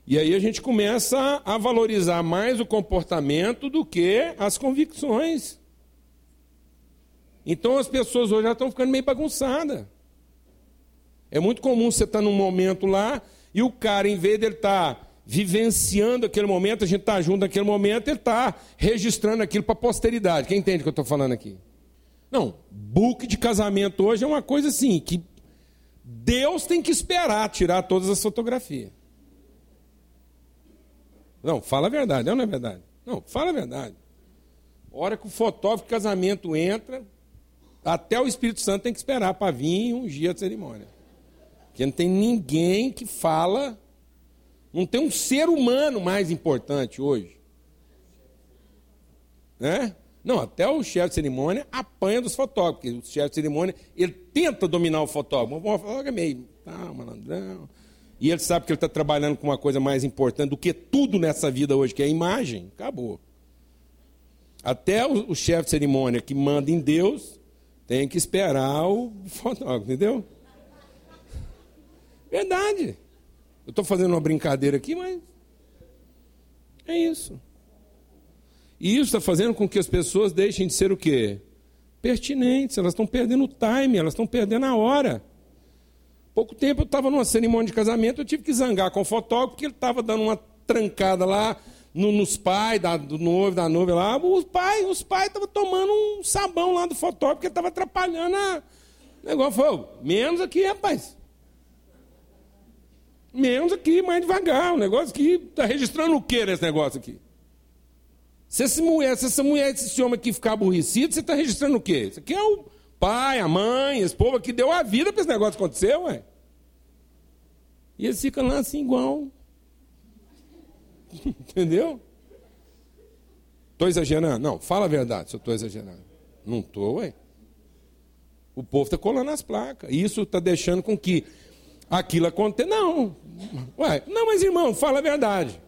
E aí a gente começa a valorizar mais o comportamento do que as convicções. Então as pessoas hoje já estão ficando meio bagunçadas. É muito comum você estar tá num momento lá e o cara, em vez de ele estar tá vivenciando aquele momento, a gente está junto naquele momento, ele está registrando aquilo para a posteridade. Quem entende o que eu estou falando aqui? Não, book de casamento hoje é uma coisa assim, que Deus tem que esperar tirar todas as fotografias. Não, fala a verdade, não é verdade? Não, fala a verdade. Hora que o fotógrafo de casamento entra, até o Espírito Santo tem que esperar para vir um dia de cerimônia. Porque não tem ninguém que fala, não tem um ser humano mais importante hoje. Né? Não, até o chefe de cerimônia apanha dos fotógrafos, porque o chefe de cerimônia, ele tenta dominar o fotógrafo. O fotógrafo é meio, tá, malandrão, e ele sabe que ele está trabalhando com uma coisa mais importante do que tudo nessa vida hoje, que é a imagem. Acabou. Até o, o chefe de cerimônia que manda em Deus tem que esperar o fotógrafo, entendeu? Verdade. Eu estou fazendo uma brincadeira aqui, mas é isso. E isso está fazendo com que as pessoas deixem de ser o quê? Pertinentes. Elas estão perdendo o time, elas estão perdendo a hora. Pouco tempo eu estava numa cerimônia de casamento, eu tive que zangar com o fotógrafo, porque ele estava dando uma trancada lá no, nos pais da, do noivo, da noiva lá. Os pais os pai estavam tomando um sabão lá do fotógrafo, porque estava atrapalhando a. O negócio foi, menos aqui, rapaz. Menos aqui, mais devagar. O negócio aqui está registrando o que nesse negócio aqui? Se essa mulher, se essa mulher, esse homem aqui ficar aborrecido, você está registrando o quê? Isso aqui é o pai, a mãe, esse povo aqui deu a vida para esse negócio acontecer, ué. E eles ficam lá assim igual. Entendeu? Estou exagerando? Não, fala a verdade se eu estou exagerando. Não estou, ué. O povo está colando as placas. Isso está deixando com que aquilo aconteça. Não. Ué, não, mas irmão, fala a verdade.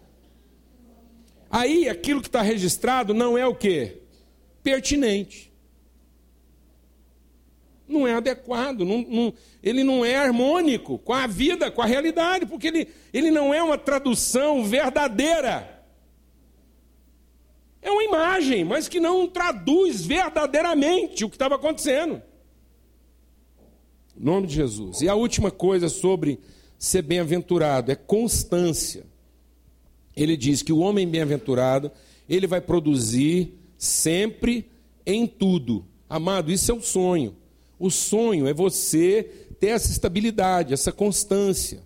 Aí aquilo que está registrado não é o quê? Pertinente não é adequado, não, não, ele não é harmônico com a vida, com a realidade, porque ele, ele não é uma tradução verdadeira. É uma imagem, mas que não traduz verdadeiramente o que estava acontecendo. Em nome de Jesus. E a última coisa sobre ser bem-aventurado é constância. Ele diz que o homem bem-aventurado, ele vai produzir sempre em tudo. Amado, isso é um sonho. O sonho é você ter essa estabilidade, essa constância.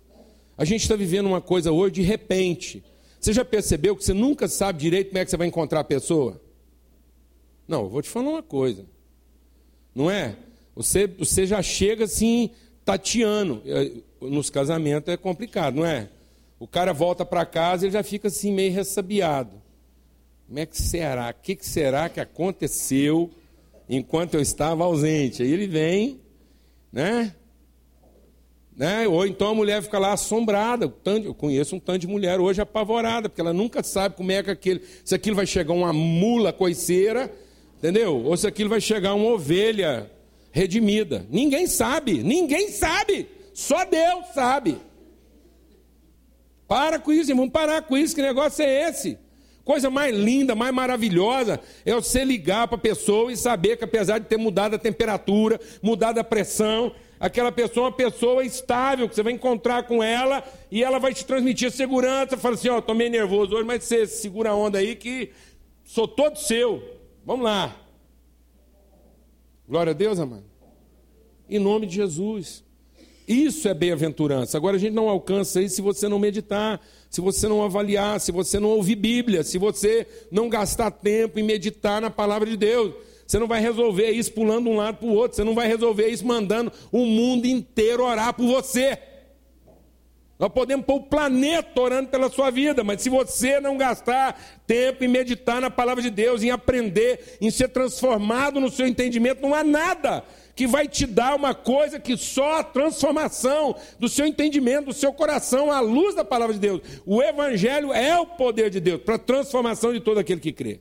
A gente está vivendo uma coisa hoje de repente. Você já percebeu que você nunca sabe direito como é que você vai encontrar a pessoa? Não, eu vou te falar uma coisa. Não é? Você, você já chega assim, tateando. É, nos casamentos é complicado, não é? O cara volta para casa e já fica assim meio ressabiado. Como é que será? O que será que aconteceu enquanto eu estava ausente? Aí ele vem, né? Né? Ou então a mulher fica lá assombrada. Eu conheço um tanto de mulher hoje apavorada, porque ela nunca sabe como é que aquele, se aquilo vai chegar uma mula coiceira, entendeu? Ou se aquilo vai chegar uma ovelha redimida. Ninguém sabe, ninguém sabe. Só Deus sabe. Para com isso, vamos parar com isso, que negócio é esse? Coisa mais linda, mais maravilhosa é você ligar para a pessoa e saber que apesar de ter mudado a temperatura, mudado a pressão, aquela pessoa é uma pessoa estável, que você vai encontrar com ela e ela vai te transmitir segurança. Fala assim: Ó, oh, estou meio nervoso hoje, mas você segura a onda aí que sou todo seu. Vamos lá. Glória a Deus, amado. Em nome de Jesus. Isso é bem-aventurança. Agora a gente não alcança isso se você não meditar, se você não avaliar, se você não ouvir Bíblia, se você não gastar tempo em meditar na palavra de Deus. Você não vai resolver isso pulando de um lado para o outro, você não vai resolver isso mandando o mundo inteiro orar por você. Nós podemos pôr o planeta orando pela sua vida, mas se você não gastar tempo em meditar na palavra de Deus, em aprender, em ser transformado no seu entendimento, não há nada que vai te dar uma coisa que só a transformação do seu entendimento, do seu coração, à luz da palavra de Deus. O Evangelho é o poder de Deus para a transformação de todo aquele que crê.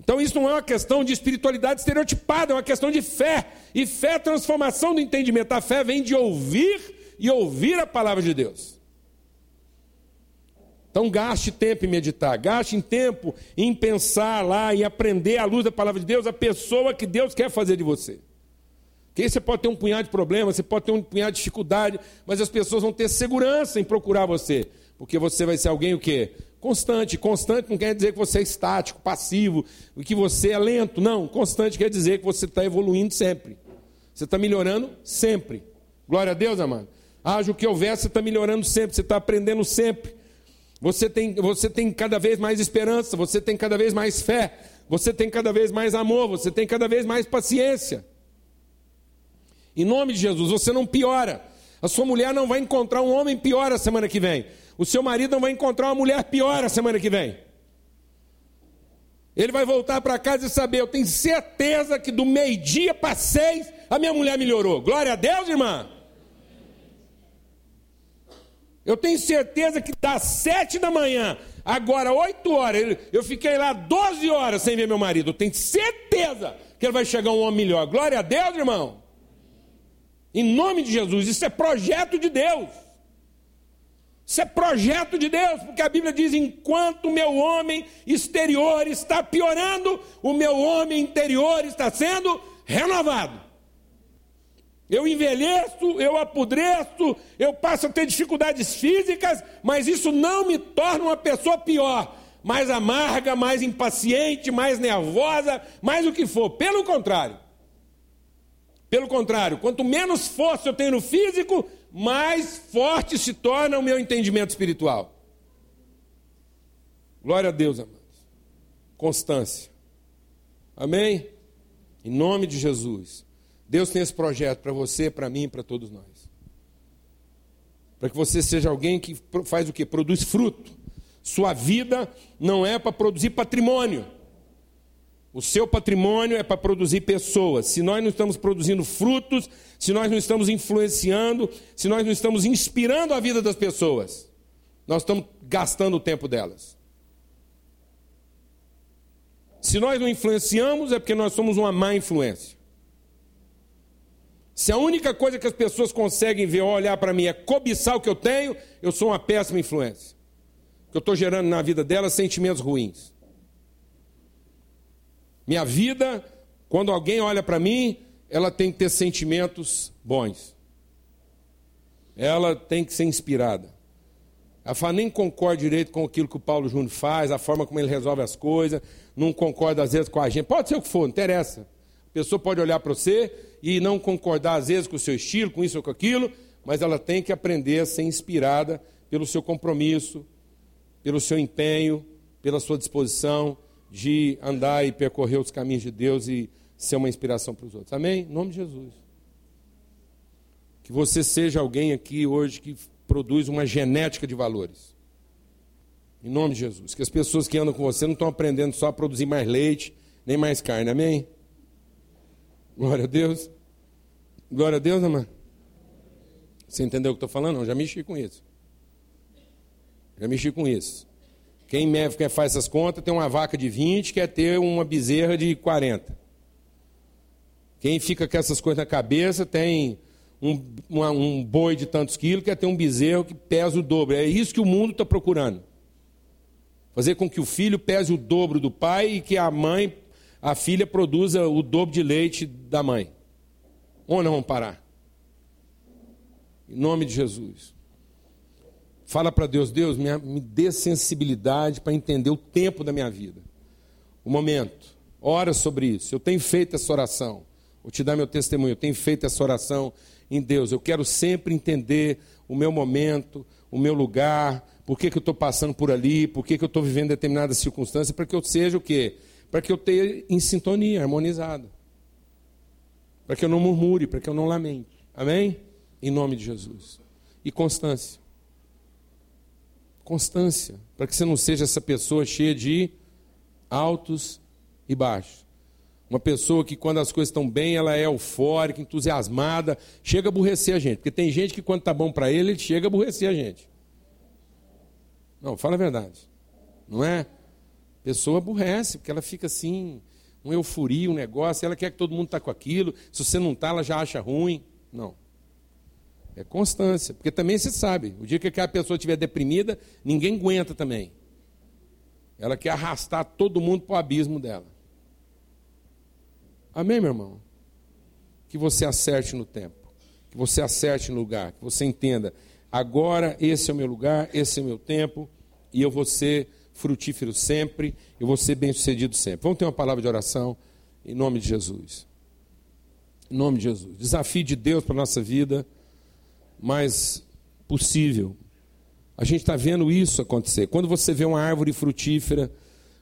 Então, isso não é uma questão de espiritualidade estereotipada, é uma questão de fé. E fé é transformação do entendimento. A fé vem de ouvir e ouvir a palavra de Deus. Então gaste tempo em meditar, gaste em tempo em pensar lá, em aprender à luz da palavra de Deus a pessoa que Deus quer fazer de você. Que aí você pode ter um punhado de problemas, você pode ter um punhado de dificuldade, mas as pessoas vão ter segurança em procurar você, porque você vai ser alguém o quê? Constante. Constante não quer dizer que você é estático, passivo, que você é lento. Não, constante quer dizer que você está evoluindo sempre. Você está melhorando sempre. Glória a Deus, amado. Haja o que houver, você está melhorando sempre, você está aprendendo sempre. Você tem, você tem cada vez mais esperança, você tem cada vez mais fé, você tem cada vez mais amor, você tem cada vez mais paciência. Em nome de Jesus, você não piora. A sua mulher não vai encontrar um homem pior a semana que vem. O seu marido não vai encontrar uma mulher pior a semana que vem. Ele vai voltar para casa e saber, eu tenho certeza que do meio-dia para seis a minha mulher melhorou. Glória a Deus, irmã. Eu tenho certeza que das sete da manhã, agora oito horas, eu fiquei lá doze horas sem ver meu marido. Eu tenho certeza que ele vai chegar um homem melhor. Glória a Deus, irmão. Em nome de Jesus, isso é projeto de Deus. Isso é projeto de Deus, porque a Bíblia diz: enquanto o meu homem exterior está piorando, o meu homem interior está sendo renovado. Eu envelheço, eu apodreço, eu passo a ter dificuldades físicas, mas isso não me torna uma pessoa pior, mais amarga, mais impaciente, mais nervosa, mais o que for. Pelo contrário. Pelo contrário, quanto menos força eu tenho no físico, mais forte se torna o meu entendimento espiritual. Glória a Deus, amados. Constância. Amém? Em nome de Jesus. Deus tem esse projeto para você, para mim, para todos nós. Para que você seja alguém que faz o que? Produz fruto. Sua vida não é para produzir patrimônio. O seu patrimônio é para produzir pessoas. Se nós não estamos produzindo frutos, se nós não estamos influenciando, se nós não estamos inspirando a vida das pessoas, nós estamos gastando o tempo delas. Se nós não influenciamos, é porque nós somos uma má influência. Se a única coisa que as pessoas conseguem ver ou olhar para mim é cobiçar o que eu tenho, eu sou uma péssima influência. Porque eu estou gerando na vida delas sentimentos ruins. Minha vida, quando alguém olha para mim, ela tem que ter sentimentos bons. Ela tem que ser inspirada. Ela fala, nem concorda direito com aquilo que o Paulo Júnior faz, a forma como ele resolve as coisas, não concorda às vezes com a gente. Pode ser o que for, não interessa. A pessoa pode olhar para você e não concordar às vezes com o seu estilo, com isso ou com aquilo, mas ela tem que aprender a ser inspirada pelo seu compromisso, pelo seu empenho, pela sua disposição de andar e percorrer os caminhos de Deus e ser uma inspiração para os outros. Amém? Em nome de Jesus. Que você seja alguém aqui hoje que produz uma genética de valores. Em nome de Jesus. Que as pessoas que andam com você não estão aprendendo só a produzir mais leite, nem mais carne. Amém? Glória a Deus. Glória a Deus, amém. Você entendeu o que estou falando? Não, já mexi com isso. Já mexi com isso. Quem faz essas contas tem uma vaca de 20, quer ter uma bezerra de 40. Quem fica com essas coisas na cabeça tem um, uma, um boi de tantos quilos, quer ter um bezerro que pesa o dobro. É isso que o mundo está procurando. Fazer com que o filho pese o dobro do pai e que a mãe, a filha, produza o dobro de leite da mãe. Onde nós vamos parar? Em nome de Jesus. Fala para Deus, Deus, me, me dê sensibilidade para entender o tempo da minha vida. O momento. Ora sobre isso. Eu tenho feito essa oração. Vou te dar meu testemunho. Eu tenho feito essa oração em Deus. Eu quero sempre entender o meu momento, o meu lugar, por que, que eu estou passando por ali, por que, que eu estou vivendo determinadas circunstâncias, para que eu seja o quê? Para que eu tenha em sintonia, harmonizado. Para que eu não murmure, para que eu não lamente. Amém? Em nome de Jesus. E constância constância, para que você não seja essa pessoa cheia de altos e baixos. Uma pessoa que, quando as coisas estão bem, ela é eufórica, entusiasmada, chega a aborrecer a gente. Porque tem gente que, quando está bom para ele, ele chega a aborrecer a gente. Não, fala a verdade. Não é? Pessoa aborrece, porque ela fica assim, uma euforia, um negócio, ela quer que todo mundo está com aquilo. Se você não está, ela já acha ruim. Não. É constância. Porque também se sabe, o dia que aquela pessoa estiver deprimida, ninguém aguenta também. Ela quer arrastar todo mundo para o abismo dela. Amém, meu irmão? Que você acerte no tempo, que você acerte no lugar, que você entenda, agora esse é o meu lugar, esse é o meu tempo, e eu vou ser frutífero sempre, eu vou ser bem sucedido sempre. Vamos ter uma palavra de oração em nome de Jesus. Em nome de Jesus. Desafio de Deus para a nossa vida mais possível. A gente está vendo isso acontecer. Quando você vê uma árvore frutífera,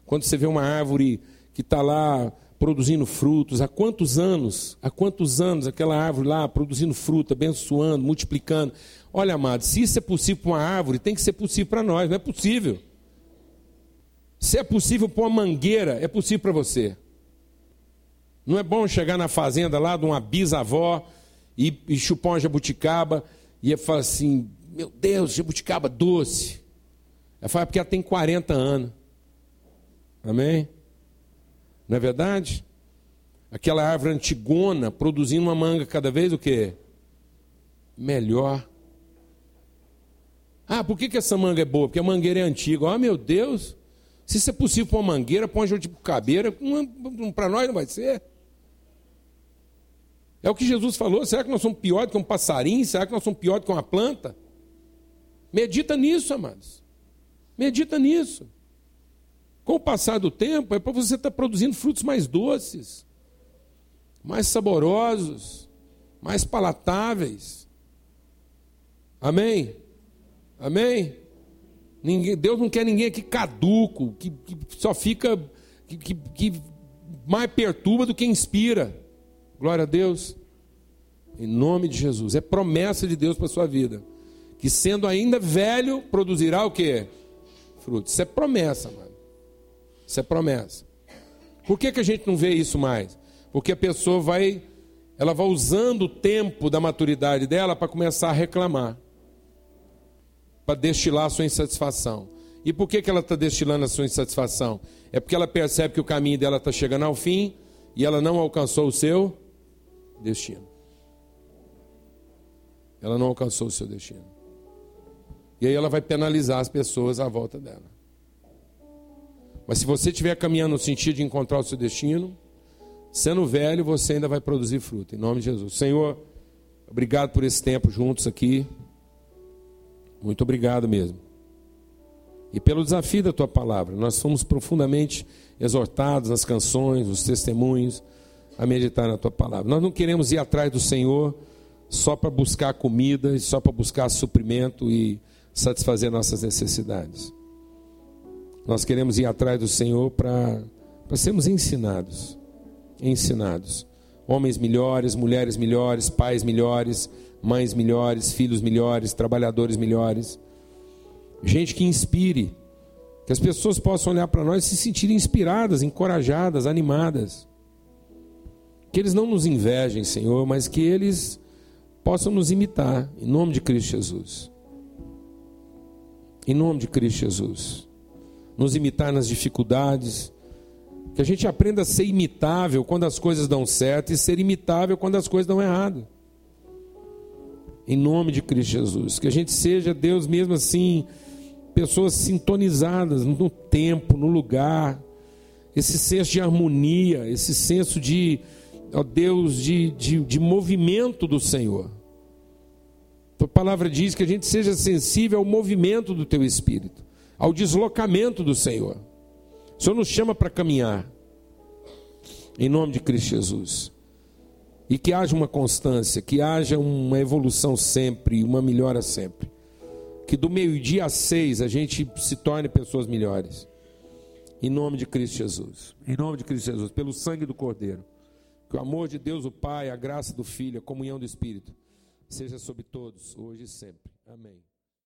quando você vê uma árvore que está lá produzindo frutos, há quantos anos, há quantos anos aquela árvore lá produzindo fruto, abençoando, multiplicando. Olha, amado, se isso é possível para uma árvore, tem que ser possível para nós, não é possível. Se é possível para uma mangueira, é possível para você. Não é bom chegar na fazenda lá de uma bisavó e, e chupar uma jabuticaba e ele fala assim: Meu Deus, jabuticaba doce. Ela fala, é porque ela tem 40 anos. Amém? Não é verdade? Aquela árvore antigona produzindo uma manga cada vez o quê? Melhor. Ah, por que, que essa manga é boa? Porque a mangueira é antiga. Ah, meu Deus. Se isso é possível para uma mangueira, põe uma tipo cabeira, para nós não vai ser. É o que Jesus falou. Será que nós somos pior do que um passarinho? Será que nós somos pior do que uma planta? Medita nisso, amados. Medita nisso. Com o passar do tempo, é para você estar produzindo frutos mais doces, mais saborosos, mais palatáveis. Amém? Amém? Ninguém, Deus não quer ninguém aqui caduco, que, que só fica, que, que, que mais perturba do que inspira. Glória a Deus. Em nome de Jesus. É promessa de Deus para a sua vida. Que sendo ainda velho, produzirá o quê? Frutos. Isso é promessa, mano. Isso é promessa. Por que, que a gente não vê isso mais? Porque a pessoa vai, ela vai usando o tempo da maturidade dela para começar a reclamar. Para destilar a sua insatisfação. E por que, que ela está destilando a sua insatisfação? É porque ela percebe que o caminho dela está chegando ao fim e ela não alcançou o seu destino. Ela não alcançou o seu destino. E aí ela vai penalizar as pessoas à volta dela. Mas se você estiver caminhando no sentido de encontrar o seu destino, sendo velho, você ainda vai produzir fruto. Em nome de Jesus. Senhor, obrigado por esse tempo juntos aqui. Muito obrigado mesmo. E pelo desafio da tua palavra. Nós fomos profundamente exortados nas canções, nos testemunhos a meditar na tua palavra. Nós não queremos ir atrás do Senhor só para buscar comida e só para buscar suprimento e satisfazer nossas necessidades. Nós queremos ir atrás do Senhor para sermos ensinados. ensinados. Homens melhores, mulheres melhores, pais melhores, mães melhores, filhos melhores, trabalhadores melhores. Gente que inspire, que as pessoas possam olhar para nós e se sentirem inspiradas, encorajadas, animadas. Que eles não nos invejem, Senhor, mas que eles possam nos imitar, em nome de Cristo Jesus. Em nome de Cristo Jesus. Nos imitar nas dificuldades, que a gente aprenda a ser imitável quando as coisas dão certo e ser imitável quando as coisas dão errado. Em nome de Cristo Jesus. Que a gente seja, Deus, mesmo assim, pessoas sintonizadas no tempo, no lugar. Esse senso de harmonia, esse senso de, ó Deus, de, de, de movimento do Senhor. A palavra diz que a gente seja sensível ao movimento do teu espírito, ao deslocamento do Senhor. O Senhor nos chama para caminhar. Em nome de Cristo Jesus. E que haja uma constância, que haja uma evolução sempre, uma melhora sempre. Que do meio-dia às seis a gente se torne pessoas melhores. Em nome de Cristo Jesus. Em nome de Cristo Jesus. Pelo sangue do Cordeiro. Que o amor de Deus, o Pai, a graça do Filho, a comunhão do Espírito, seja sobre todos, hoje e sempre. Amém.